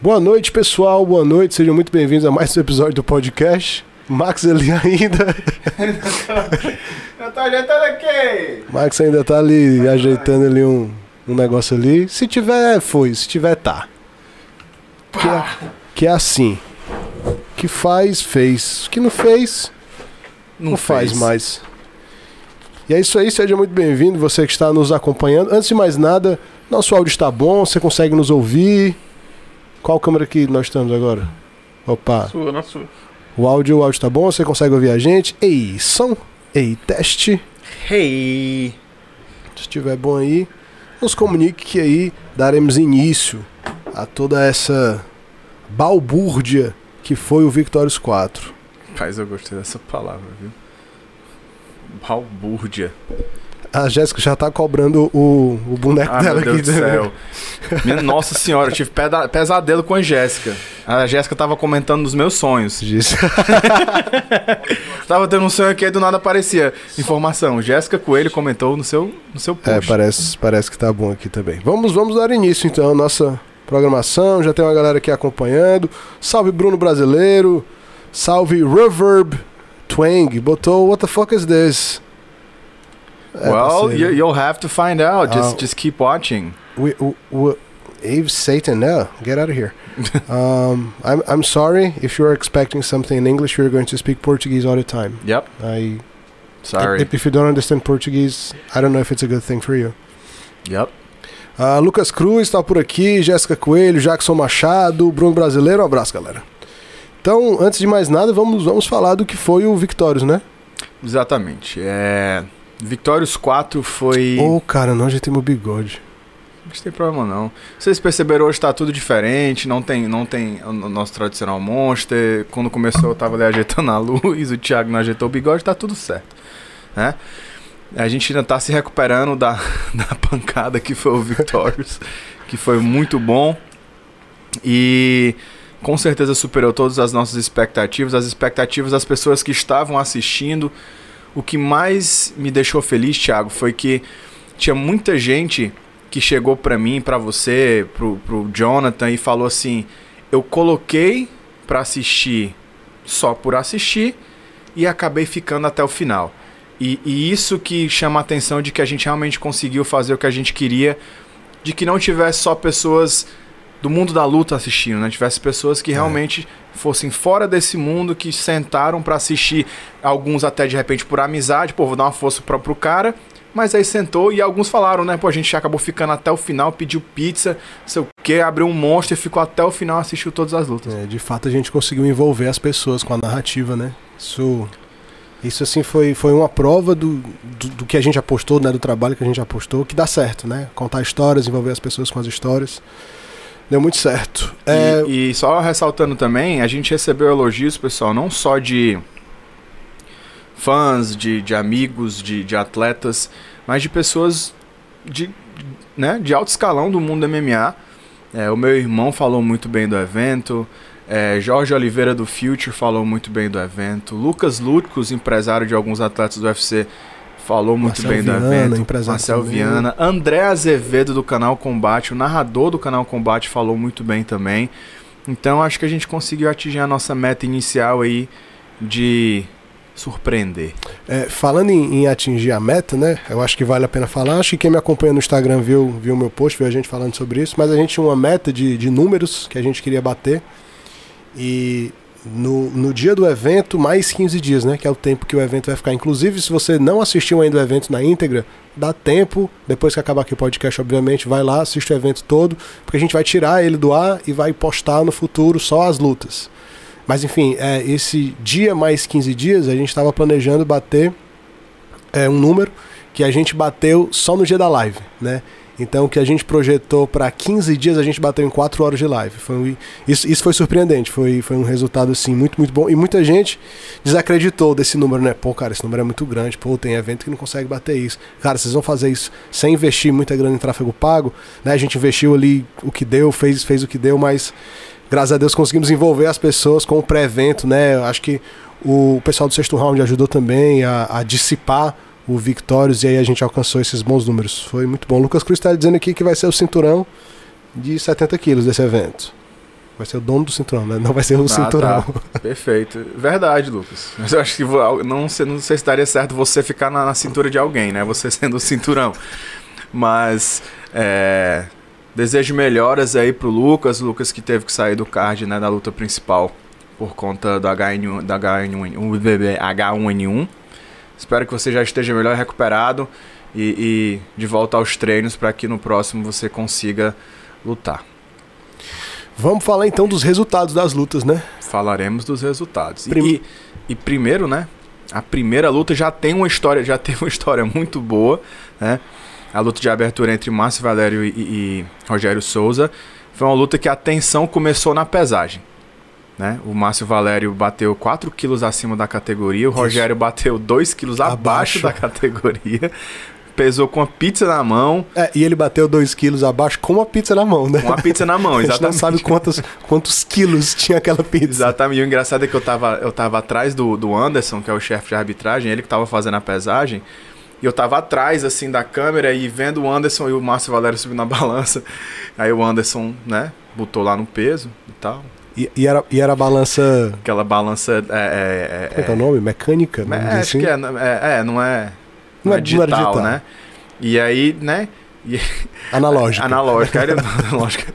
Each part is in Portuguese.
Boa noite, pessoal. Boa noite. Sejam muito bem-vindos a mais um episódio do podcast. Max ali ainda. Eu tô ajeitando aqui. Max ainda tá ali ajeitando ali um, um negócio ali. Se tiver, foi. Se tiver, tá. Que é, que é assim. Que faz, fez. Que não fez, não, faz fez. mais. E é isso aí, seja muito bem-vindo, você que está nos acompanhando. Antes de mais nada, nosso áudio está bom, você consegue nos ouvir. Qual câmera que nós estamos agora? Opa, Sua, na sua. o áudio, o áudio está bom, você consegue ouvir a gente. Ei, som, ei, teste. Hey. Se estiver bom aí, nos comunique que aí daremos início a toda essa balbúrdia que foi o Victorious 4. Rapaz, eu gostei dessa palavra, viu? Balbúrdia. A Jéssica já tá cobrando o, o boneco Ah, dela meu Deus aqui. do céu. Minha nossa senhora, eu tive pesadelo com a Jéssica. A Jéssica tava comentando nos meus sonhos. Tava tendo um sonho aqui e do nada aparecia informação. Jéssica Coelho comentou no seu, no seu É, post. parece, parece que tá bom aqui também. Vamos, vamos dar início então à nossa programação. Já tem uma galera aqui acompanhando. Salve Bruno Brasileiro. Salve Reverb Twang. Botou What the fuck is this? É, well, parceiro. you, you'll have to find out. Just, Ah. just keep watching. We, we, we, Ave Satan, no, get out of here. um, I'm, I'm sorry if you are expecting something in English, we're going to speak Portuguese all the time. Yep. I, Sorry. If, if you don't understand Portuguese, I don't know if it's a good thing for you. Yep. Ah, Lucas Cruz está por aqui, Jéssica Coelho, Jackson Machado, Bruno Brasileiro, um abraço, galera. Então, antes de mais nada, vamos, vamos falar do que foi o Victorious, né? Exatamente. É... Victorious 4 foi. Ô, cara, não ajeitei meu bigode. Não tem problema não. Vocês perceberam hoje tá tudo diferente, não tem, não tem o nosso tradicional monster. Quando começou eu tava ali ajeitando a luz, o Thiago não ajeitou o bigode, tá tudo certo, né? A gente ainda tá se recuperando da, da pancada que foi o Victorious, que foi muito bom. E com certeza superou todas as nossas expectativas, as expectativas das pessoas que estavam assistindo. O que mais me deixou feliz, Thiago, foi que tinha muita gente que chegou pra mim, pra você, pro, pro Jonathan e falou assim: "Eu coloquei pra assistir só por assistir e acabei ficando até o final". E, e isso que chama a atenção de que a gente realmente conseguiu fazer o que a gente queria, de que não tivesse só pessoas do mundo da luta assistindo, né? Tivesse pessoas que realmente fossem fora desse mundo, que sentaram pra assistir, alguns até de repente por amizade, pô, vou dar uma força pro, pro cara, mas aí sentou e alguns falaram, né? Pô, a gente acabou ficando até o final, pediu pizza, não sei o que, abriu um monstro e ficou até o final, assistiu todas as lutas. É, de fato, a gente conseguiu envolver as pessoas com a narrativa, né? Isso, isso assim, foi, foi uma prova do, do, do que a gente apostou, né? Do trabalho que a gente apostou, que dá certo, né? Contar histórias, envolver as pessoas com as histórias. Deu muito certo. É, E, e só ressaltando também, a gente recebeu elogios, pessoal, não só de fãs, de, de amigos, de, de atletas, mas de pessoas de, né, de alto escalão do mundo do MMA. É, o meu irmão falou muito bem do evento. é, Jorge Oliveira do Future falou muito bem do evento. Lucas Lúticos, empresário de alguns atletas do UFC, falou muito Marcel bem do Viana, evento. empresário Marcel também. Viana. André Azevedo do canal Combate, o narrador do canal Combate, falou muito bem também. Então acho que a gente conseguiu atingir a nossa meta inicial aí de surpreender. É, falando em, em atingir a meta, né? Eu acho que vale a pena falar. Acho que quem me acompanha no Instagram viu viu o meu post, viu a gente falando sobre isso. Mas a gente tinha uma meta de, de números que a gente queria bater. E no, no dia do evento, mais 15 dias, né? Que é o tempo que o evento vai ficar. Inclusive, se você não assistiu ainda o evento na íntegra, dá tempo. Depois que acabar aqui o podcast, obviamente, vai lá, assiste o evento todo. Porque a gente vai tirar ele do ar e vai postar no futuro só as lutas. Mas enfim, é, esse dia mais 15 dias, a gente estava planejando bater é, um número que a gente bateu só no dia da live, né? Então, o que a gente projetou para 15 dias, a gente bateu em 4 horas de live. Foi isso, isso foi surpreendente, foi, foi um resultado assim muito, muito bom. E muita gente desacreditou desse número, né? Pô, cara, esse número é muito grande. Pô, tem evento que não consegue bater isso. Cara, vocês vão fazer isso sem investir muita grana em tráfego pago, né? A gente investiu ali o que deu, fez, fez o que deu, mas graças a Deus conseguimos envolver as pessoas com o pré-evento, né? Acho que o pessoal do sexto round ajudou também a, a dissipar o Victorious e aí a gente alcançou esses bons números. Foi muito bom. O Lucas Cruz está dizendo aqui que vai ser o cinturão de 70 quilos desse evento. Vai ser o dono do cinturão, né? Não vai ser o Ah, cinturão. tá. Perfeito. Verdade, Lucas. Mas eu acho que não, sei- não sei se daria certo você ficar na, na cintura de alguém, né? Você sendo o cinturão. Mas é, desejo melhoras aí pro Lucas. Lucas que teve que sair do card, né? Da luta principal por conta do HN1, da H1N1, H1N1. Espero que você já esteja melhor recuperado e, e de volta aos treinos para que no próximo você consiga lutar. Vamos falar então dos resultados das lutas, né? Falaremos dos resultados. E- Prim- E, e primeiro, né? A primeira luta já tem uma história, já tem uma história muito boa, né? A luta de abertura entre Márcio Valério e- e Rogério Souza foi uma luta que a tensão começou na pesagem. Né? O Márcio Valério bateu 4 quilos acima da categoria, o Isso. Rogério bateu 2 quilos abaixo Abaixo. da categoria, pesou com a pizza na mão, É, e ele bateu 2 quilos abaixo com uma pizza na mão, né? com a pizza na mão, A gente não exatamente. sabe quantos, quantos quilos tinha aquela pizza. Exatamente. E o engraçado é que eu tava, eu tava atrás do, do Anderson, que é o chefe de arbitragem, ele que tava fazendo a pesagem. E eu tava atrás, assim, da câmera e vendo o Anderson e o Márcio Valério subindo na balança. Aí o Anderson, né, botou lá no peso e tal. E, e era, e era a balança. Aquela balança é... é, Como é que é o nome? Mecânica? é, é, dizer acho assim? que é, é, é, não é... Não, Não é é- digital, digital. né? E aí, né... E, Analógica. Analógica. Aí analógica.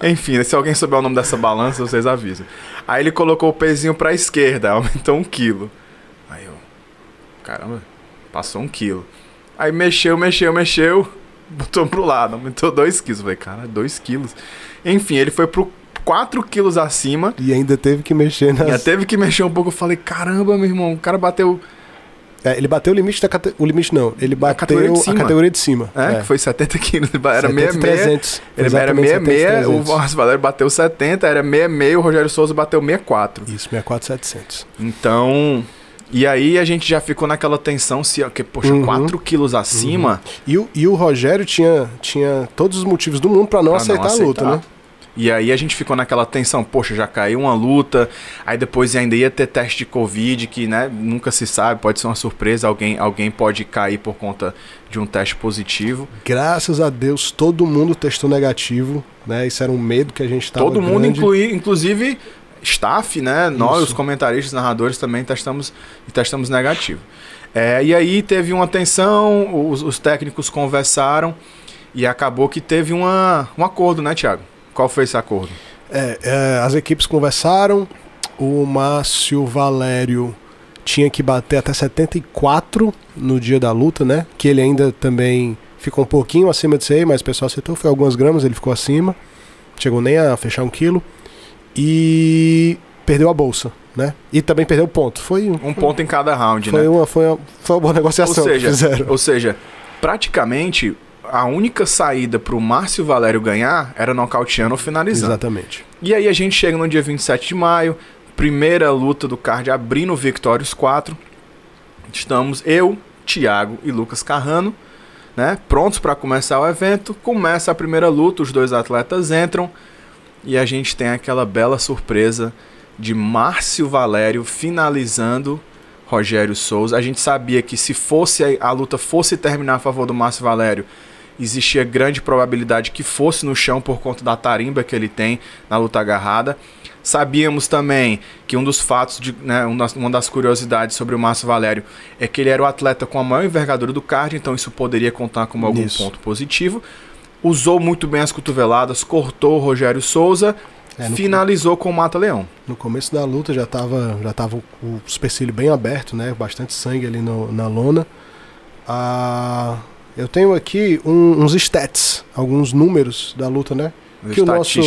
Enfim, se alguém souber o nome dessa balança, vocês avisam. Aí ele colocou o pezinho pra esquerda, aumentou um quilo. Aí eu, caramba, passou um quilo. Aí mexeu, mexeu, mexeu, botou pro lado, aumentou dois quilos. Eu falei, cara, dois quilos. Enfim, ele foi pro 4 quilos acima. E ainda teve que mexer nas. E teve que mexer um pouco. Eu falei, caramba, meu irmão, o cara bateu. É, ele bateu o limite da cate... O limite não. Ele bateu categoria de a cima. categoria de cima. É, que foi 70 quilos. Era 70, 66. 300. Ele era Exatamente, 66, 70, o 300. Márcio Valério bateu 70, era 66, o Rogério Souza bateu 64. Isso, 64,700. Então, e aí a gente já ficou naquela tensão, se, que, poxa, Uhum. 4 quilos acima, E o, e o Rogério tinha, tinha todos os motivos do mundo pra não, Pra não aceitar, a luta, né? E aí a gente ficou naquela tensão, poxa, já caiu uma luta, aí depois ainda ia ter teste de Covid, que, né, nunca se sabe, pode ser uma surpresa, alguém, alguém pode cair por conta de um teste positivo. Graças a Deus, todo mundo testou negativo, né? Isso era um medo que a gente tava Todo mundo, inclui, inclusive staff, né? Nós, Isso. os comentaristas, narradores também testamos, testamos negativo. É, e aí teve uma tensão, os, os técnicos conversaram e acabou que teve uma, um acordo, né, Thiago? Qual foi esse acordo? É, é, as equipes conversaram, o Márcio Valério tinha que bater até 74 no dia da luta, né? Que ele ainda também ficou um pouquinho acima disso aí, mas o pessoal aceitou, foi algumas gramas, ele ficou acima, chegou nem a fechar um quilo, e perdeu a bolsa, né? E também perdeu o ponto. Foi, Um ponto em cada round, foi, né? uma, foi, uma, foi uma boa Ou negociação que seja, ou seja, praticamente a única saída pro Márcio Valério ganhar era nocauteando ou finalizando. Exatamente. E aí a gente chega no dia 27 de maio, primeira luta do card abrindo o Victórios 4. Estamos eu, Thiago e Lucas Carrano, né, prontos para começar o evento. Começa a primeira luta, os dois atletas entram e a gente tem aquela bela surpresa de Márcio Valério finalizando Rogério Souza. A gente sabia que se fosse a, a luta fosse terminar a favor do Márcio Valério, existia grande probabilidade que fosse no chão por conta da tarimba que ele tem na luta agarrada. Sabíamos também que um dos fatos, de, né, um uma das curiosidades sobre o Márcio Valério é que ele era o atleta com a maior envergadura do card, então isso poderia contar como algum Isso. ponto positivo. Usou muito bem as cotoveladas, cortou o Rogério Souza, É, finalizou com o Mata-Leão. No começo da luta já tava, já tava o, o supercílio bem aberto, né? Bastante sangue ali no- na lona. Ah, eu tenho aqui um- uns stats, alguns números da luta, né? Que o nosso-.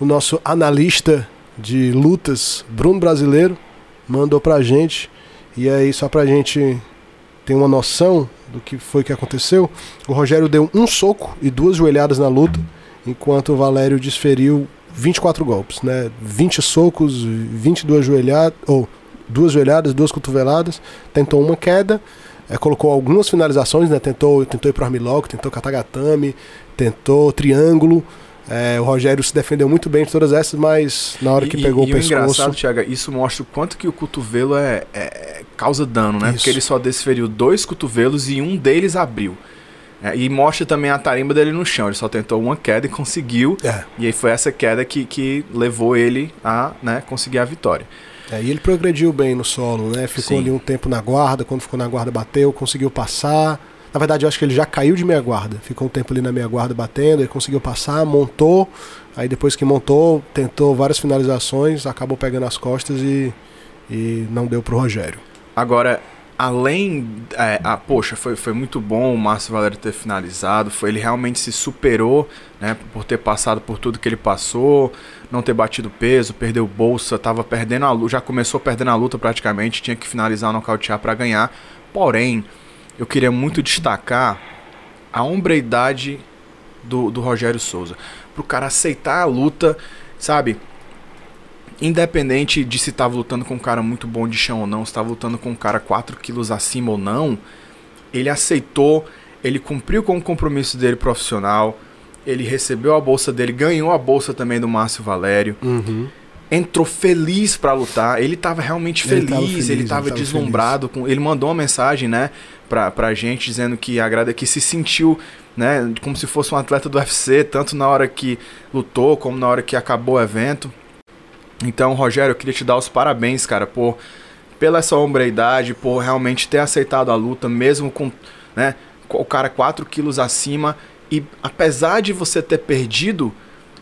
O nosso analista de lutas, Bruno Brasileiro, mandou pra gente. E aí, só pra gente ter uma noção do que foi que aconteceu, o Rogério deu um soco e duas joelhadas na luta, enquanto o Valério desferiu 24 golpes, né? 20 socos, 22 joelhadas, ou duas joelhadas, duas cotoveladas, tentou uma queda, eh, colocou algumas finalizações, né? Tentou, tentou ir pro armlock, tentou katagatame, tentou triângulo. Eh, o Rogério se defendeu muito bem de todas essas, mas na hora que E- pegou e o pescoço, engraçado, Thiago, isso mostra o quanto que o cotovelo é, é- causa dano, né? Isso. Porque ele só desferiu dois cotovelos e um deles abriu. É, e mostra também a tarimba dele no chão. Ele só tentou uma queda e conseguiu. É. E aí foi essa queda que, que levou ele a né, conseguir a vitória. É, e ele progrediu bem no solo, né? Ficou Sim. ali um tempo na guarda, quando ficou na guarda bateu, conseguiu passar. Na verdade, eu acho que ele já caiu de meia guarda. Ficou um tempo ali na meia guarda batendo, ele conseguiu passar, montou. Aí depois que montou, tentou várias finalizações, acabou pegando as costas e, e não deu pro Rogério. Agora, além. É, ah, poxa, foi, foi muito bom o Márcio Valério ter finalizado. Foi, ele realmente se superou, né? Por ter passado por tudo que ele passou, não ter batido peso, perdeu bolsa, tava perdendo a luta, já começou perdendo a luta praticamente, tinha que finalizar, nocautear para ganhar. Porém, eu queria muito destacar a hombreidade do, do Rogério Souza. Pro cara aceitar a luta, sabe? Independente de se tava lutando com um cara muito bom de chão ou não, se tava lutando com um cara 4 quilos acima ou não, ele aceitou, ele cumpriu com o compromisso dele profissional, ele recebeu a bolsa dele, ganhou a bolsa também do Márcio Valério, Uhum. entrou feliz pra lutar. Ele tava realmente Ele feliz, tava ele feliz, tava, ele tava deslumbrado. Com, ele mandou uma mensagem, né, pra, pra gente, dizendo que agrada que se sentiu, né, como se fosse um atleta do UFC, tanto na hora que lutou, como na hora que acabou o evento. Então, Rogério, eu queria te dar os parabéns, cara, por pela essa hombreidade, por realmente ter aceitado a luta, mesmo com, né, o cara 4 quilos acima. E apesar de você ter perdido,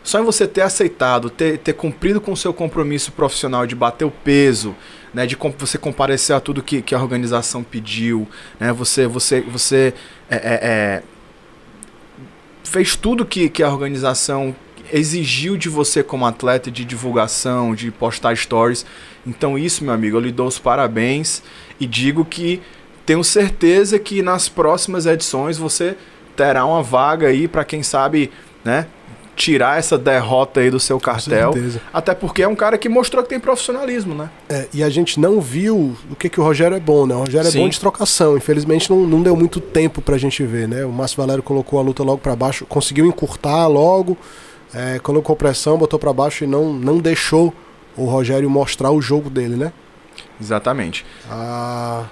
só em você ter aceitado, ter, ter cumprido com o seu compromisso profissional de bater o peso, né, de com- você comparecer a tudo que, que a organização pediu, né, você, você, você é, é, é, fez tudo que, que a organização exigiu de você como atleta de divulgação, de postar stories. Então isso, meu amigo, eu lhe dou os parabéns e digo que tenho certeza que nas próximas edições você terá uma vaga aí para quem sabe, né, tirar essa derrota aí do seu cartel. Até porque é um cara que mostrou que tem profissionalismo, né? É, e a gente não viu o que, que o Rogério é bom, né? O Rogério Sim. é bom de trocação. Infelizmente não, não deu muito tempo pra gente ver, né? O Márcio Valério colocou a luta logo pra baixo, conseguiu encurtar logo, é, colocou pressão, botou pra baixo e não, não deixou o Rogério mostrar o jogo dele, né? Exatamente. A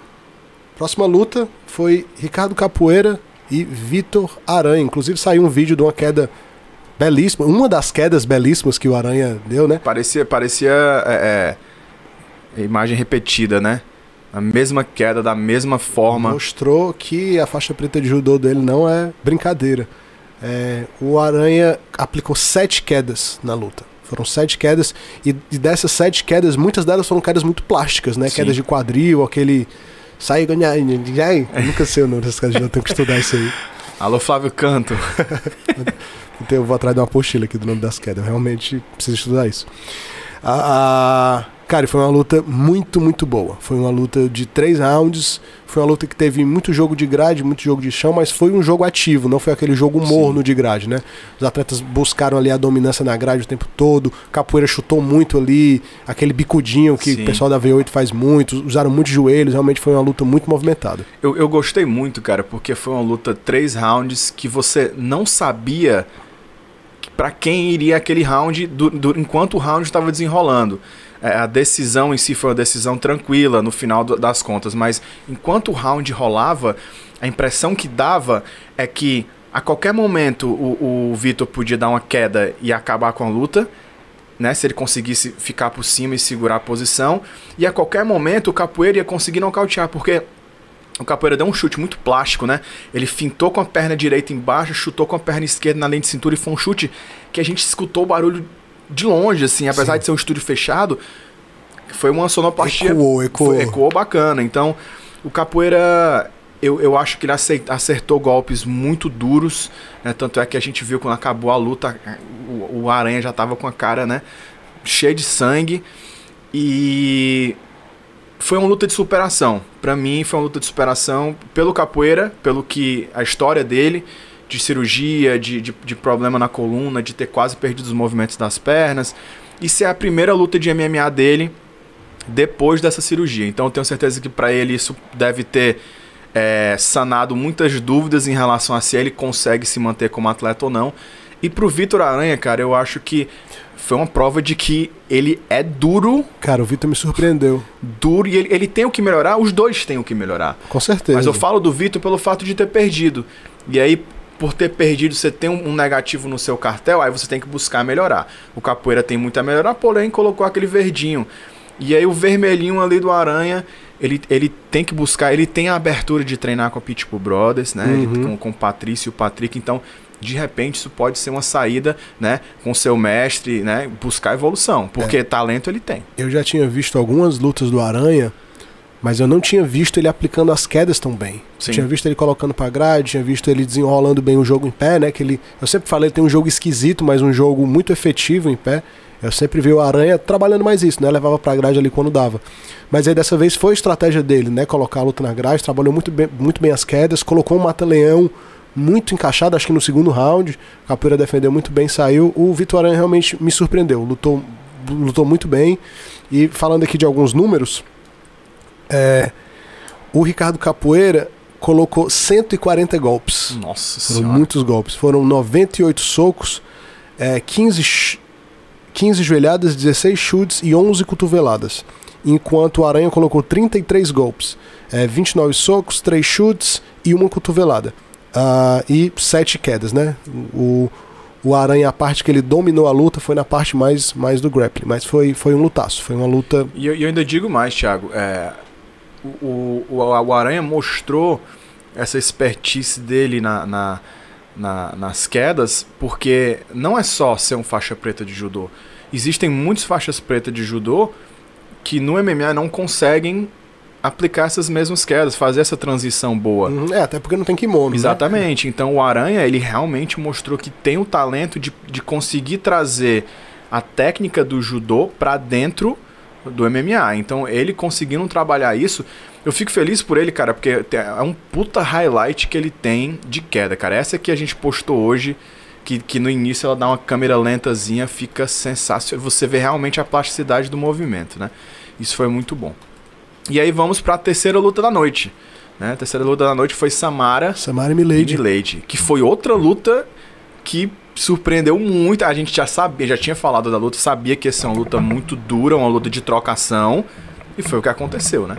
próxima luta foi Ricardo Capoeira e Vitor Aranha. Inclusive saiu um vídeo de uma queda belíssima, uma das quedas belíssimas que o Aranha deu, né? Parecia, parecia é, é, imagem repetida, né? A mesma queda, da mesma forma. Mostrou que a faixa preta de judô dele não é brincadeira. É, o Aranha aplicou sete quedas na luta. Foram sete quedas, e, e dessas sete quedas, muitas delas foram quedas muito plásticas, né? Sim. Quedas de quadril, aquele. Sai ganhar. Eu nunca sei o nome dessas de judô, tenho que estudar isso aí. Alô, Flávio Canto. Então eu vou atrás de uma apostila aqui do nome das quedas. Eu realmente preciso estudar isso. A, a- cara, foi uma luta muito, muito boa. Foi uma luta de três rounds. Foi uma luta que teve muito jogo de grade, muito jogo de chão, mas foi um jogo ativo, não foi aquele jogo morno de grade, né? Os atletas buscaram ali a dominância na grade o tempo todo. Capoeira chutou muito ali, aquele bicudinho que Sim. o pessoal da V8 faz muito, usaram muitos joelhos, realmente foi uma luta muito movimentada. Eu, eu gostei muito, cara, porque foi uma luta três rounds que você não sabia para quem iria aquele round do, do- enquanto o round estava desenrolando. É, a decisão em si foi uma decisão tranquila no final das contas, mas enquanto o round rolava, a impressão que dava é que a qualquer momento o, o Vitor podia dar uma queda e acabar com a luta. Né, se ele conseguisse ficar por cima e segurar a posição, e a qualquer momento o capoeira ia conseguir nocautear, porque o capoeira deu um chute muito plástico, né? Ele fintou com a perna direita embaixo, chutou com a perna esquerda na linha de cintura e foi um chute que a gente escutou o barulho de longe, assim, apesar Sim. de ser um estúdio fechado, foi uma sonoplastia. Ecoou, ecoou. foi- ecoou bacana. Então, o capoeira, eu, eu acho que ele acertou golpes muito duros, né? Tanto é que a gente viu quando acabou a luta, o, o Aranha já tava com a cara, né? Cheia de sangue. E foi uma luta de superação. Pra mim, foi uma luta de superação pelo capoeira, pelo que a história dele, de cirurgia, de, de, de problema na coluna, de ter quase perdido os movimentos das pernas. E ser a primeira luta de MMA dele depois dessa cirurgia. Então, eu tenho certeza que pra ele isso deve ter é, sanado muitas dúvidas em relação a se ele consegue se manter como atleta ou não. E pro Vitor Aranha, cara, eu acho que foi uma prova de que ele é duro, Cara, o Vitor me surpreendeu. duro, e ele, ele tem o que melhorar, os dois têm o que melhorar. Com certeza. Mas eu falo do Vitor pelo fato de ter perdido. E aí, por ter perdido, você tem um, negativo no seu cartel, aí você tem que buscar melhorar. O capoeira tem muito a melhorar, porém colocou aquele verdinho. E aí o vermelhinho ali do Aranha, ele, ele tem que buscar, ele tem a abertura de treinar com a Pitbull Brothers, né? Uhum. Ele- com, com o Patrício e o Patrick, então de repente isso pode ser uma saída, né, com seu mestre, né, buscar evolução, porque talento ele tem. Eu já tinha visto algumas lutas do Aranha, mas eu não tinha visto ele aplicando as quedas tão bem. Tinha visto ele colocando pra grade, tinha visto ele desenrolando bem o jogo em pé, né? Que ele, eu sempre falei, ele tem um jogo esquisito, mas um jogo muito efetivo em pé. Eu sempre vi o Aranha trabalhando mais isso, né? Levava pra grade ali quando dava. Mas aí dessa vez foi a estratégia dele, né? Colocar a luta na grade, trabalhou muito bem, muito bem as quedas, colocou um mata-leão muito encaixado, acho que no segundo round. Capoeira defendeu muito bem, saiu. O Vitor Aranha realmente me surpreendeu, lutou, lutou muito bem. E falando aqui de alguns números, é, o Ricardo Capoeira colocou 140 golpes. Nossa Foram senhora. muitos golpes. Foram 98 socos, é, 15, ch- 15 joelhadas, 16 chutes e 11 cotoveladas. Enquanto o Aranha colocou 33 golpes, é, 29 socos, 3 chutes e uma cotovelada. Ah, e 7 quedas, né? O, o Aranha, a parte que ele dominou a luta foi na parte mais, mais do grappling. Mas foi, foi um lutaço. Foi uma luta E eu, eu ainda digo mais, Thiago. É, o, o, o, Aranha mostrou essa expertise dele na, na- na- nas quedas, porque não é só ser um faixa preta de judô. Existem muitos faixas pretas de judô que no MMA não conseguem aplicar essas mesmas quedas, fazer essa transição boa. Uhum, É, até porque não tem kimono. né? Exatamente. Então o Aranha, ele realmente mostrou que tem o talento de, de conseguir trazer a técnica do judô pra dentro do MMA. Então ele conseguindo trabalhar isso, eu fico feliz por ele, cara, porque é um puta highlight que ele tem de queda, cara. Essa que a gente postou hoje, que, que no início ela dá uma câmera lentazinha, fica sensacional. Você vê realmente a plasticidade do movimento, né? Isso foi muito bom. E aí vamos pra terceira luta da noite. Né? A terceira luta da noite foi Samara Samara e Milady. Milady, que foi outra luta que surpreendeu muito. A gente já sabia, já tinha falado da luta, sabia que ia ser uma luta muito dura, uma luta de trocação, e foi o que aconteceu, né?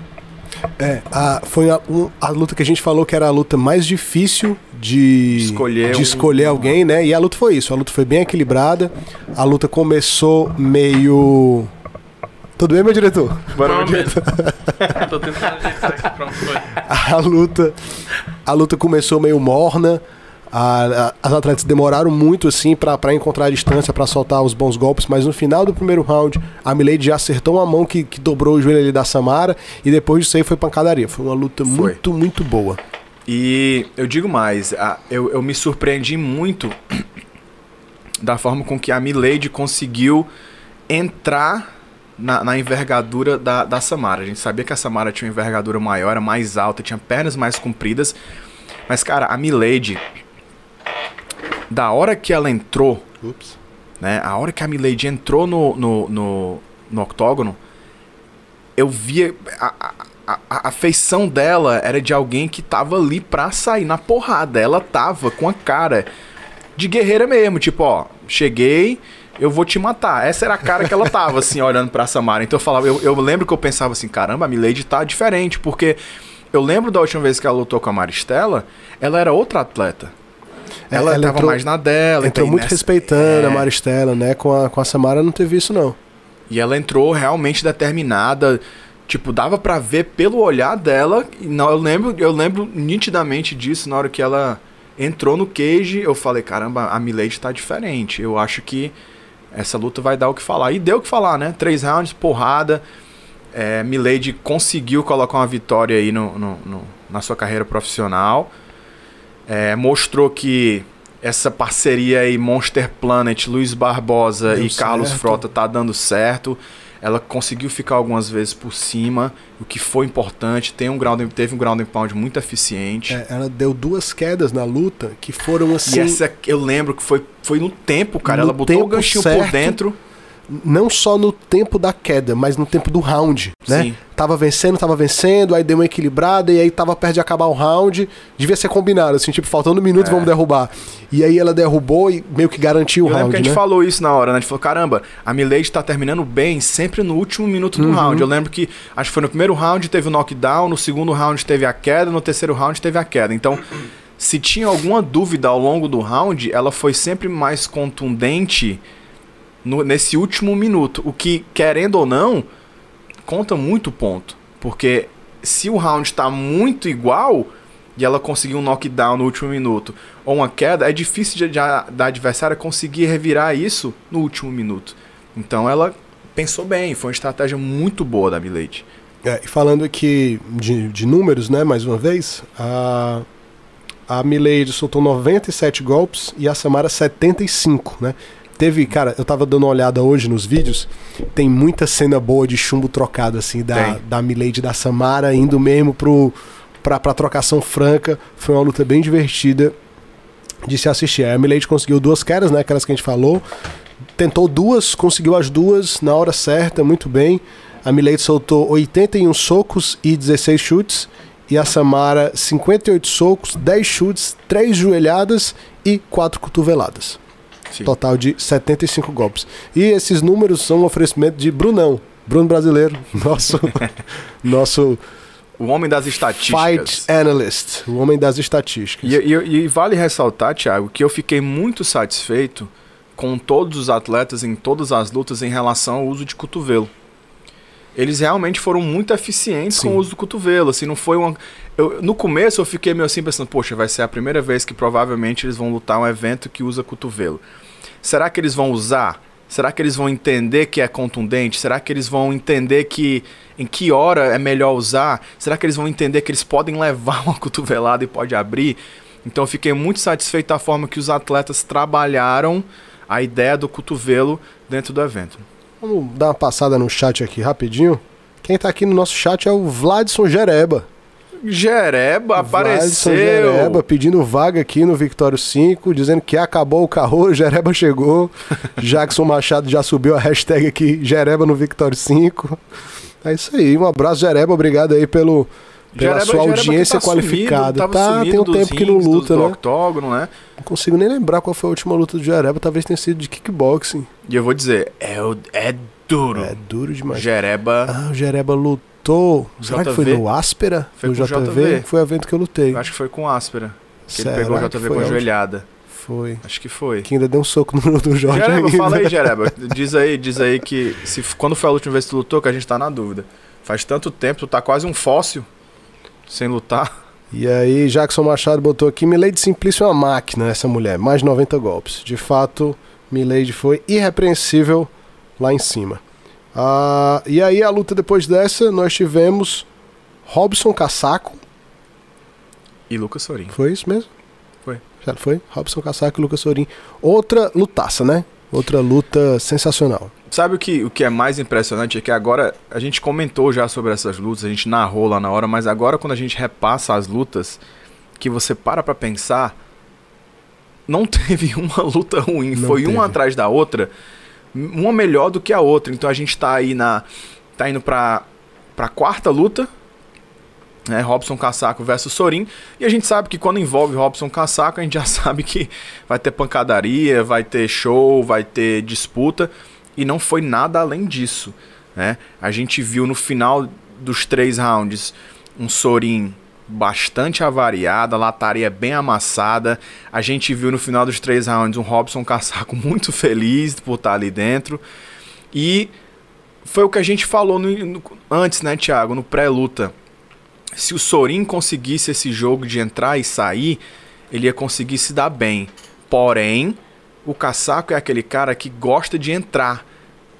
É, a, foi a, um- a luta que a gente falou que era a luta mais difícil de Escolher de um- escolher alguém, né? E a luta foi isso. A luta foi bem equilibrada. A luta começou meio. Tudo bem, meu diretor? Vamos mesmo. Tô tentando ajeitar aqui, pronto, foi. A luta, a luta começou meio morna. A- a- as atletas demoraram muito assim pra pra encontrar a distância, pra soltar os bons golpes, mas no final do primeiro round, a Milady já acertou uma mão que, que dobrou o joelho ali da Samara e depois disso aí foi pancadaria. Foi uma luta Foi. muito, muito boa. E eu digo mais, a- eu, eu me surpreendi muito da forma com que a Milady conseguiu entrar na, na envergadura da, da Samara. A gente sabia que a Samara tinha uma envergadura maior, era mais alta, tinha pernas mais compridas. Mas, cara, a Milady, da hora que ela entrou, Ups. né? A hora que a Milady entrou no, no, no, no octógono, eu via. A, a, a, a feição dela era de alguém que tava ali pra sair na porrada. Ela tava com a cara de guerreira mesmo. Tipo, ó, cheguei, eu vou te matar. Essa era a cara que ela tava, assim, olhando pra Samara. Então eu falava, eu, eu lembro que eu pensava assim, caramba, a Milady tá diferente, porque. Eu lembro da última vez que ela lutou com a Maristela, ela era outra atleta. Ela, ela tava entrou- mais na dela. Entrou muito nessa- respeitando a É. Maristela, né? Com a, com a Samara não teve isso, não. E ela entrou realmente determinada. Tipo, dava pra ver pelo olhar dela. Não, eu lembro, eu lembro nitidamente disso na hora que ela entrou no cage. Eu falei, caramba, a Milady tá diferente. Eu acho que essa luta vai dar o que falar. E deu o que falar, né? Três rounds, porrada. É, Milady conseguiu colocar uma vitória aí no, no- no- na sua carreira profissional. É, mostrou que essa parceria aí, Monster Planet, Luiz Barbosa Deu e Carlos certo. Frota tá dando certo. Ela conseguiu ficar algumas vezes por cima, o que foi importante. Tem um ground, teve um ground and pound muito eficiente. É, ela deu duas quedas na luta que foram assim. e essa eu lembro que foi, foi no tempo, cara. No Ela botou o ganchinho por certo. dentro. Não só no tempo da queda, mas no tempo do round, né? Sim. Tava vencendo, tava vencendo, aí deu uma equilibrada e aí tava perto de acabar o round. Devia ser combinado, assim, tipo, faltando um minuto, É. vamos derrubar. E aí ela derrubou e meio que garantiu o lembro round, que a gente né? falou isso na hora, né? A gente falou, caramba, a Milady tá terminando bem sempre no último minuto do Uhum. round. Eu lembro que, acho que foi no primeiro round teve o knockdown, no segundo round teve a queda, no terceiro round teve a queda. Então, se tinha alguma dúvida ao longo do round, ela foi sempre mais contundente no- nesse último minuto. O que, querendo ou não, conta muito ponto. Porque se o round tá muito igual e ela conseguir um knockdown no último minuto ou uma queda, é difícil de, de da adversária conseguir revirar isso no último minuto. Então ela pensou bem, foi uma estratégia muito boa da Milady. É, falando aqui de, de números, né, mais uma vez, a, a Milady soltou 97 golpes e a Samara 75, né? Teve, cara, eu tava dando uma olhada hoje nos vídeos, tem muita cena boa de chumbo trocado, assim, da, Tem. da Milady da Samara indo mesmo pro, pra, pra trocação franca. Foi uma luta bem divertida de se assistir. A Milady conseguiu duas quedas, né, aquelas que a gente falou, tentou duas, conseguiu as duas na hora certa, muito bem. A Milady soltou 81 socos e 16 chutes. E a Samara, 58 socos, 10 chutes, 3 joelhadas e 4 cotoveladas. Sim. Total de 75 golpes. E esses números são um oferecimento de Brunão, Bruno Brasileiro, nosso, nosso O homem das estatísticas. fight analyst, o homem das estatísticas. E, e- e vale ressaltar, Thiago, que eu fiquei muito satisfeito com todos os atletas em todas as lutas em relação ao uso de cotovelo. Eles realmente foram muito eficientes Sim. com o uso do cotovelo, assim, não foi uma... eu- no começo eu fiquei meio assim pensando, poxa, vai ser a primeira vez que provavelmente eles vão lutar um evento que usa cotovelo. Será que eles vão usar? Será que eles vão entender que é contundente? Será que eles vão entender que em que hora é melhor usar? Será que eles vão entender que eles podem levar uma cotovelada e pode abrir? Então eu fiquei muito satisfeito da forma que os atletas trabalharam a ideia do cotovelo dentro do evento. Vamos dar uma passada no chat aqui rapidinho. Quem tá aqui no nosso chat é o Vladson Jereba. Jereba Vladson apareceu! Jereba pedindo vaga aqui no Victório 5, dizendo que acabou o carro, Jereba chegou. Jackson Machado já subiu a hashtag aqui, Jereba no Victório 5. É isso aí, um abraço, Jereba, obrigado aí pelo, pela Jereba- sua que audiência tá sumido, qualificada. tava tá, sumido tem um dos tempo que não do- luta, do né? octógono, né? Não consigo nem lembrar qual foi a última luta do Jereba, talvez tenha sido de kickboxing. E eu vou dizer, é, é duro. É duro demais. Jereba, Ah, o Jereba lutou. Será que foi JV? no Áspera? Foi no com JV? JV. Foi o evento que eu lutei. acho que foi com áspera. Que Será ele pegou o JV com a joelhada. Foi. Acho que foi. Que ainda deu um soco no do Jorge Jereba, ainda. fala aí, Jereba. Diz aí, diz aí que se, quando foi a última vez que tu lutou, que a gente tá na dúvida. Faz tanto tempo, tu tá quase um fóssil sem lutar. E aí, Jackson Machado botou aqui: Milady Simplício é uma máquina, essa mulher. Mais de 90 golpes. De fato, Milady foi irrepreensível lá em cima. Ah, e aí, a luta depois dessa, nós tivemos Robson Cassaco. E Lucas Sorin. Foi isso mesmo? Foi. Foi? Robson Cassaco e Lucas Sorin. Outra lutaça, né? Outra luta sensacional. Sabe o que, o que é mais impressionante? É que agora a gente comentou já sobre essas lutas, a gente narrou lá na hora, mas agora quando a gente repassa as lutas, que você para pra pensar, não teve uma luta ruim, Não foi teve. uma atrás da outra, uma melhor do que a outra. Então a gente tá aí na. tá indo pra, pra quarta luta. Né, Robson Cassaco versus Sorin. E a gente sabe que quando envolve Robson Cassaco, a gente já sabe que vai ter pancadaria, vai ter show, vai ter disputa. E não foi nada além disso. Né? A gente viu no final dos três rounds um Sorin bastante avariada, lataria bem amassada. A gente viu no final dos três rounds um Robson Cassaco muito feliz por estar ali dentro. E foi o que a gente falou no- no- antes, né, Thiago, no pré-luta. Se o Sorin conseguisse esse jogo de entrar e sair, ele ia conseguir se dar bem. Porém, o Cassaco é aquele cara que gosta de entrar.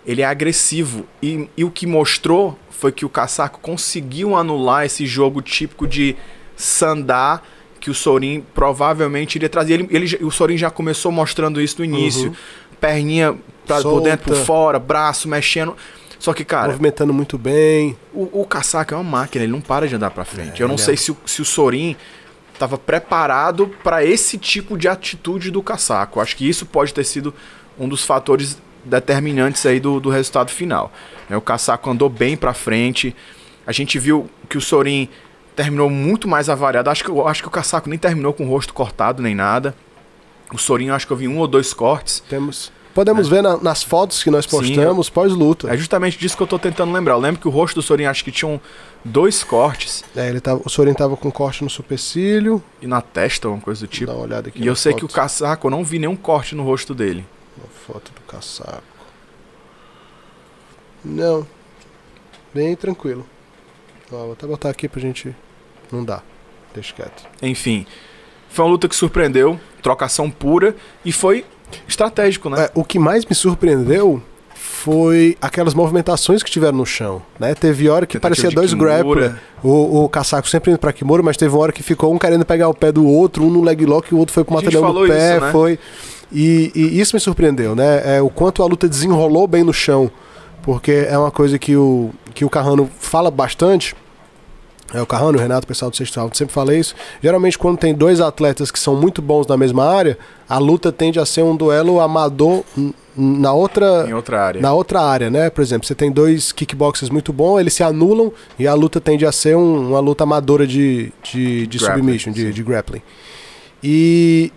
Ele é agressivo. E, e o que mostrou foi que o Cassaco conseguiu anular esse jogo típico de sandar que o Sorin provavelmente iria trazer. Ele, ele, o Sorin já começou mostrando isso no início. Perninha pra, por dentro, por fora, braço mexendo. Só que, cara, Movimentando muito bem. o, o é uma máquina, ele não para de andar pra frente. É, Eu não ele sei é. se, o, se o Sorin estava preparado para esse tipo de atitude do Casaco. Acho que isso pode ter sido um dos fatores determinantes aí do, do resultado final. né? O Casaco andou bem pra frente. A gente viu que o Sorin terminou muito mais avariado. Acho que, acho que o Casaco nem terminou com o rosto cortado nem nada. O Sorin, acho que eu vi um ou dois cortes. Temos Podemos ver na- nas fotos que nós Sim, postamos pós-luta. É justamente disso que eu tô tentando lembrar. Eu lembro que o rosto do Sorin acho que tinham dois cortes É, ele tava, o Sorin tava com corte no supercílio. e na testa, uma coisa do tipo. Dá uma olhada aqui E eu sei que o foto. casaco, eu não vi nenhum corte no rosto dele. Uma foto do casaco. Não. Bem tranquilo. Ó, vou até botar aqui pra gente. Não dá. Deixa quieto. Enfim, foi uma luta que surpreendeu, trocação pura e foi estratégico, né? É, o que mais me surpreendeu foi aquelas movimentações que tiveram no chão, né? Teve hora que Tentativa parecia dois grappler, o, o casaco sempre indo pra Kimura, mas teve uma hora que ficou um querendo pegar o pé do outro, um no leg lock e o outro foi pro mata-leão no pé, isso, né? foi... E, e isso me surpreendeu, né? É, o quanto a luta desenrolou bem no chão, porque é uma coisa que o, que o Carrano fala bastante, é, o Carrano, o Renato, o pessoal do Sexto Round sempre fala isso. Geralmente, quando tem dois atletas que são muito bons na mesma área, a luta tende a ser um duelo amador na outra, Em outra área. na outra área, né? Por exemplo, você tem dois kickboxers muito bons, eles se anulam e a luta tende a ser um- uma luta amadora de, de, de Grappling, submission, de, de grappling. E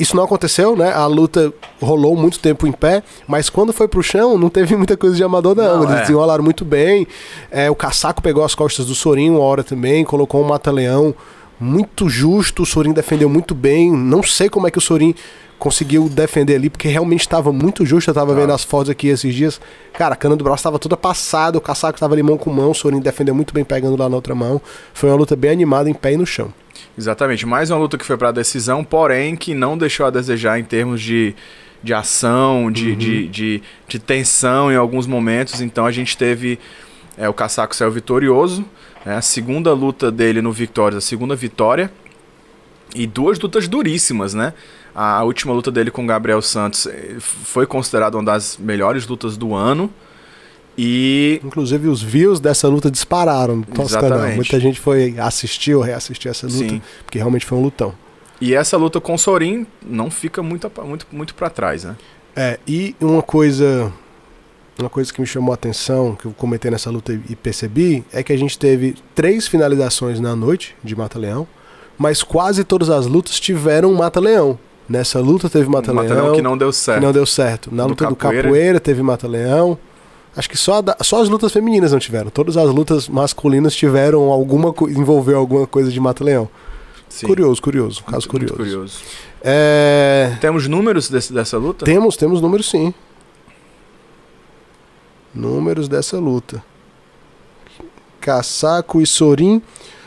isso não aconteceu, né? A luta rolou muito tempo em pé, mas quando foi pro chão, não teve muita coisa de amador, não. Não, Eles é. desenrolaram muito bem. É, o Casaco pegou as costas do Sorin uma hora também, colocou um mata-leão muito justo. O Sorin defendeu muito bem. Não sei como é que o Sorin conseguiu defender ali, porque realmente estava muito justo. Eu tava Tá. vendo as fotos aqui esses dias. Cara, a cana do braço estava toda passada, o Casaco estava ali mão com mão, o Sorin defendeu muito bem pegando lá na outra mão. Foi uma luta bem animada em pé e no chão. Exatamente. Mais uma luta que foi pra decisão, porém que não deixou a desejar em termos de, de ação, de, Uhum. de, de, de tensão em alguns momentos. Então a gente teve. É, o Casaco saiu vitorioso. Né? a segunda luta dele no Victórias, a segunda vitória. E duas lutas duríssimas, né? A última luta dele com o Gabriel Santos eh, foi considerada uma das melhores lutas do ano. E Inclusive, os views dessa luta dispararam no nosso canal. Exatamente. Muita gente foi assistir ou reassistir essa luta, Sim. porque realmente foi um lutão. E essa luta com o Sorin não fica muito, muito, muito para trás, né? É, e uma coisa. Uma coisa que me chamou a atenção, que eu comentei nessa luta e percebi, é que a gente teve três finalizações na noite de Mata-Leão, mas quase todas as lutas tiveram Mata-Leão. Nessa luta teve Mata-Leão, Mata-leão que não deu que certo. não deu certo. Na Do luta do capoeira. Capoeira teve Mata-Leão. Acho que só, da- só as lutas femininas não tiveram. Todas as lutas masculinas tiveram alguma envolveu alguma coisa de Mata-Leão. Sim. Curioso, curioso. Caso Muito- muito curioso. curioso. É, Temos números desse- dessa luta? Temos, temos números sim. Números dessa luta. Casaco e Sorin.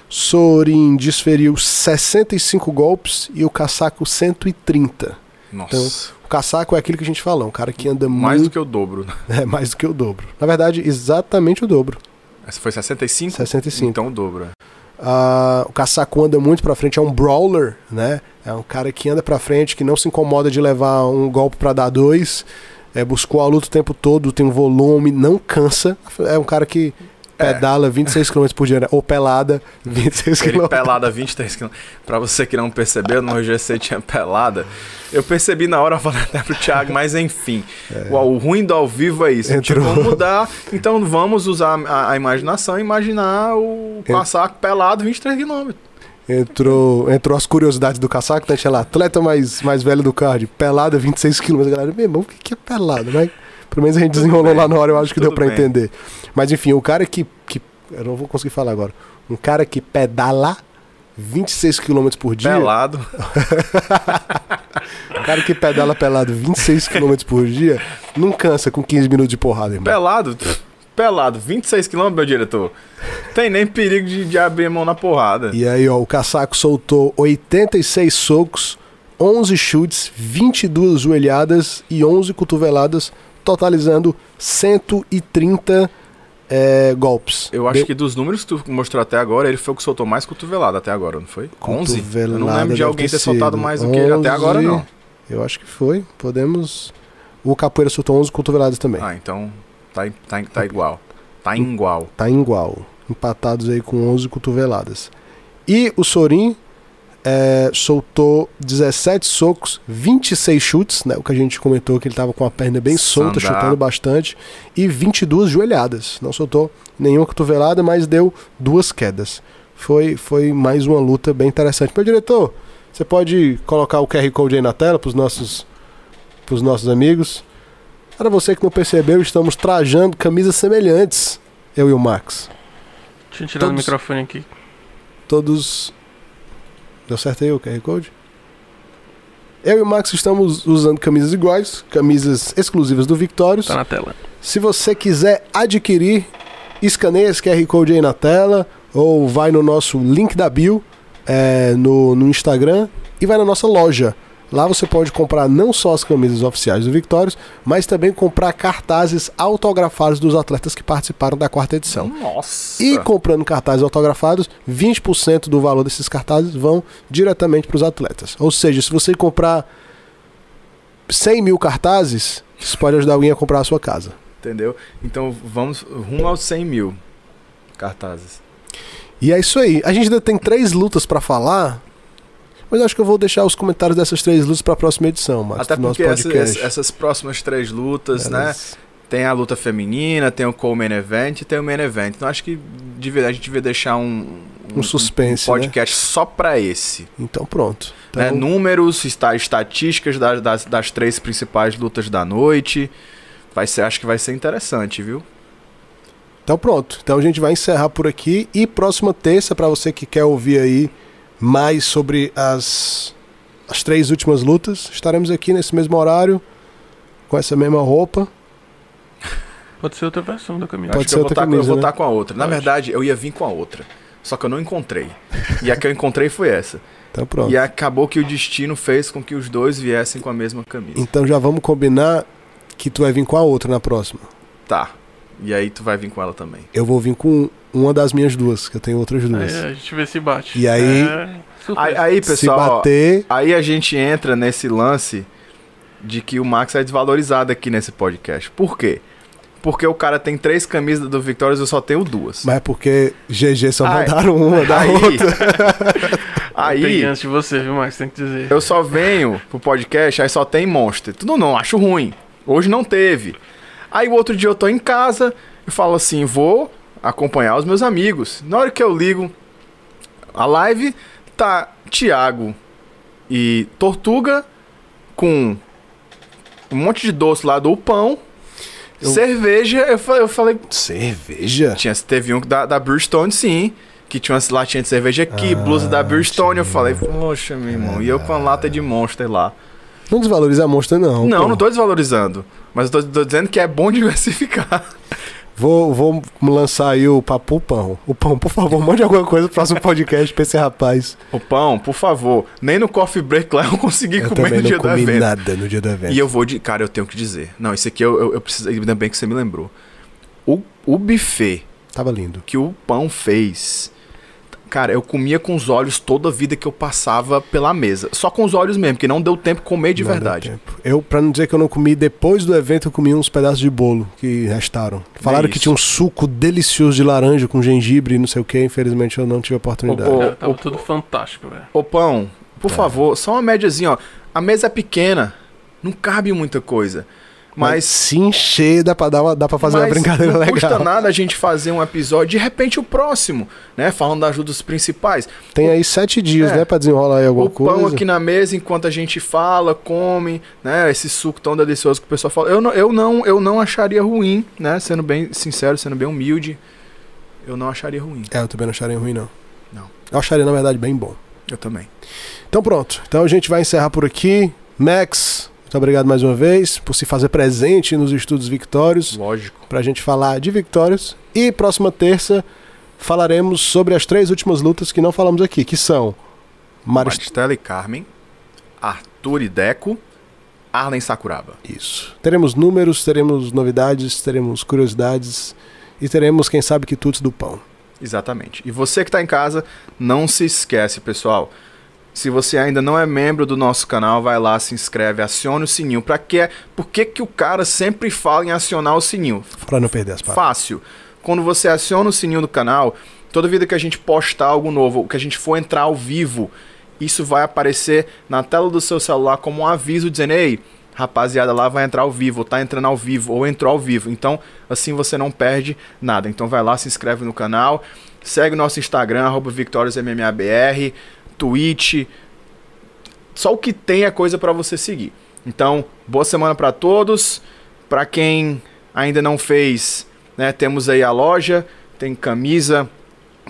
Sorin desferiu 65 golpes e o Casaco 130. Nossa. O Casaco é aquilo que a gente falou, um cara que anda mais do muito. que o dobro. né? É mais do que o dobro. Na verdade, exatamente o dobro. Essa foi 65? 65. Então o dobro. é. Ah, o Casaco anda muito pra frente, é um brawler, né? É um cara que anda pra frente, que não se incomoda de levar um golpe pra dar dois. É, buscou a luta o tempo todo, tem um volume, não cansa. É um cara que É. pedala 26 km por dia, né? ou pelada 26 Ele km. pelada 23 km. Pra você que não percebeu, no GC tinha pelada. Eu percebi na hora, falei até pro Thiago, mas enfim. O, o ruim do ao vivo é isso. Entrou. vamos mudar. Então vamos usar a, a imaginação e imaginar o casaco pelado 23 km. Entrou, entrou as curiosidades do Casaco, né? Tinha lá, atleta mais, mais velho do card, pelada 26 km. Galera, meu irmão, o que que é pelada, né? Pelo menos a gente desenrolou bem, lá na hora, eu acho que deu bem. entender. Mas enfim, o cara que, que. Eu não vou conseguir falar agora. Um cara que pedala 26 km por dia. Pelado. O cara que pedala pelado 26 km por dia não cansa com 15 minutos de porrada, irmão. Pelado. Pelado. 26 km, meu diretor. Tem nem perigo de, de abrir mão na porrada. E aí, ó, o Casaco soltou 86 socos, 11 chutes, 22 joelhadas e 11 cotoveladas, totalizando 130 é, golpes. Eu acho que dos números que tu mostrou até agora, ele foi o que soltou mais cotovelada até agora, não foi? 11? Eu não Cotovelada lembro de alguém ter ter soltado mais do que ele até agora, 11. não. Eu acho que foi. Podemos. O Capoeira soltou 11 cotoveladas também. Ah, então tá, tá, tá igual. Tá igual. Tá igual. Empatados aí com 11 cotoveladas. E o Sorin é, soltou 17 socos, 26 chutes, né? O que a gente comentou que ele tava com a perna bem solta, Sandá. chutando bastante. E 22 joelhadas. Não soltou nenhuma cotovelada, mas deu duas quedas. Foi, foi mais uma luta bem interessante. Meu diretor, você pode colocar o QR Code aí na tela para os nossos, pros nossos amigos. Para você que não percebeu, estamos trajando camisas semelhantes, eu e o Max. Deixa eu tirar o Todos- microfone aqui. Todos. Deu certo aí o QR Code? Eu e o Max estamos usando camisas iguais, camisas exclusivas do Victorious. Tá na tela. Se você quiser adquirir, escaneia esse QR Code aí na tela ou vai no nosso link da bio é, no, no Instagram e vai na nossa loja. Lá você pode comprar não só as camisas oficiais do Victorious, mas também comprar cartazes autografados dos atletas que participaram da quarta edição. Nossa! E comprando cartazes autografados, 20% do valor desses cartazes vão diretamente para os atletas. Ou seja, se você comprar 100 mil cartazes, isso pode ajudar alguém a comprar a sua casa. Entendeu? Então vamos rumo aos 100 mil cartazes. E é isso aí. A gente ainda tem três lutas pra falar, mas acho que eu vou deixar os comentários dessas três lutas pra próxima edição, Max, Até porque essa- essas próximas três lutas, né? Elas- Tem a luta feminina, tem o co-main event e tem o main event. Então acho que devia- a gente devia deixar um, Um suspense, né? podcast só pra esse. Então pronto. né? Então, Números, esta- estatísticas das, das, das três principais lutas da noite. Vai ser, acho que vai ser interessante, viu? então pronto. Então a gente vai encerrar por aqui e próxima terça pra você que quer ouvir aí mais sobre as as três últimas lutas, estaremos aqui nesse mesmo horário com essa mesma roupa. Pode ser outra versão da camisa. Pode acho ser que eu vou outra tá, com- eu camisa, vou né? estar com a outra. Na Pode. verdade, eu ia vir com a outra. Só que eu não encontrei. E a que eu encontrei foi essa. Então pronto. E acabou que o destino fez com que os dois viessem com a mesma camisa. Então já vamos combinar que tu vai vir com a outra na próxima. Tá. E aí tu vai vir com ela também. Eu vou vir com uma das minhas duas, que eu tenho outras duas. Aí a gente vê se bate. E aí- É. Aí, aí, Se pessoal, ó, bater, aí a gente entra nesse lance de que o Max é desvalorizado aqui nesse podcast. Por quê? Porque o cara tem três camisas do Victorious e eu só tenho duas. mas é porque GG só mandaram uma da aí, outra. Aí antes de você, viu, Max? Tem que dizer. eu só venho pro podcast, aí só tem Monster. Tudo não, acho ruim. Hoje não teve. Aí o outro dia eu tô em casa e falo assim, vou acompanhar os meus amigos. Na hora que eu ligo a live, tá Thiago e Tortuga com um monte de doce lá do pão, Eu- cerveja. Eu falei, eu falei Cerveja? tinha, teve um da, da Brewstone, sim. Que tinha umas latinhas de cerveja aqui, Ah, blusa da Brewstone. Eu falei, poxa, meu irmão. E eu com a lata de Monster lá. Não desvaloriza a monstra, não. não, pô. não tô desvalorizando. Mas eu tô, tô dizendo que é bom diversificar. Vou, vou lançar aí o papo pão. O pão, por favor, mande alguma coisa pro próximo podcast pra esse rapaz. O pão, por favor. Nem no coffee break lá eu consegui Eu comer no dia comi evento. nada no dia do evento. E eu vou de. Cara, eu tenho que dizer. Não, isso aqui eu, eu, eu preciso. Ainda bem que você me lembrou. O, o buffet Tava lindo. que o pão fez. Cara, eu comia com os olhos toda a vida que eu passava pela mesa. Só com os olhos mesmo, que não deu tempo de comer de Não verdade. tempo. Eu, pra não dizer que eu não comi, depois do evento eu comi uns pedaços de bolo que restaram. Falaram que isso. tinha um suco delicioso de laranja com gengibre e não sei o que. Infelizmente eu não tive a oportunidade. Ô, ô, Cara, tava ô, tudo fantástico, velho. Ô pão, por Tá. favor, só uma médiazinha, ó. A mesa é pequena, não cabe muita coisa. Mas Mas, se encher, dá pra, dar dá pra fazer uma brincadeira não legal. custa nada a gente fazer um episódio, de repente o próximo, né? Falando das lutas principais. Tem aí sete dias, É. né, pra desenrolar aí alguma o pão coisa. aqui na mesa enquanto a gente fala, come, né? Esse suco tão delicioso que o pessoal fala. Eu não, eu não, eu não acharia ruim, né? Sendo bem sincero, sendo bem humilde, eu não acharia ruim. É, eu também não acharia ruim, não. Não. Eu acharia, na verdade, bem bom. Eu também. Então pronto. Então a gente vai encerrar por aqui. Max, muito obrigado mais uma vez por se fazer presente nos estudos Victórios Lógico. pra gente falar de Victórios. E próxima terça falaremos sobre as três últimas lutas que não falamos aqui, que são Marist... Maristela e Carmen, Arthur e Deco, Arlen Sakuraba. Isso. Teremos números, teremos novidades, teremos curiosidades e teremos, quem sabe, quitutes do pão. Exatamente. E você que está em casa, não se esquece, pessoal. Se você ainda não é membro do nosso canal, vai lá, se inscreve, acione o sininho. Pra quê? Por que, que o cara sempre fala em acionar o sininho? Pra não perder as palavras. Fácil. Quando você aciona o sininho do canal, toda vida que a gente postar algo novo, que a gente for entrar ao vivo, isso vai aparecer na tela do seu celular como um aviso dizendo: Ei, rapaziada, lá vai entrar ao vivo, ou tá entrando ao vivo, ou entrou ao vivo. Então, assim você não perde nada. Então vai lá, se inscreve no canal, segue o nosso Instagram, VictoriosMMABR, Twitch. Só o que tem é coisa para você seguir. Então, boa semana para todos. Para quem ainda não fez, né, temos aí a loja, tem camisa,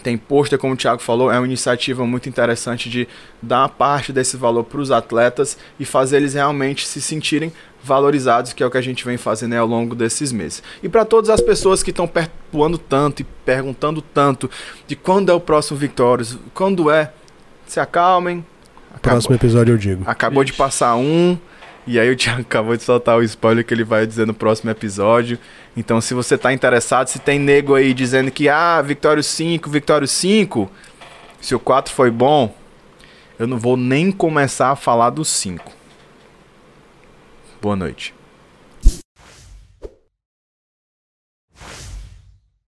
tem pôster, como o Thiago falou, é uma iniciativa muito interessante de dar parte desse valor para os atletas e fazer eles realmente se sentirem valorizados, que é o que a gente vem fazendo ao longo desses meses. E para todas as pessoas que estão perturbando tanto e perguntando tanto de quando é o próximo Victorious, quando é, se acalmem. Acabou, próximo episódio eu digo. Acabou Ixi. de passar um, e aí o Thiago acabou de soltar o spoiler que ele vai dizer no próximo episódio. Então, se você está interessado, se tem nego aí dizendo que, ah, Victório 5, Victório 5, se o 4 foi bom, eu não vou nem começar a falar do 5. Boa noite.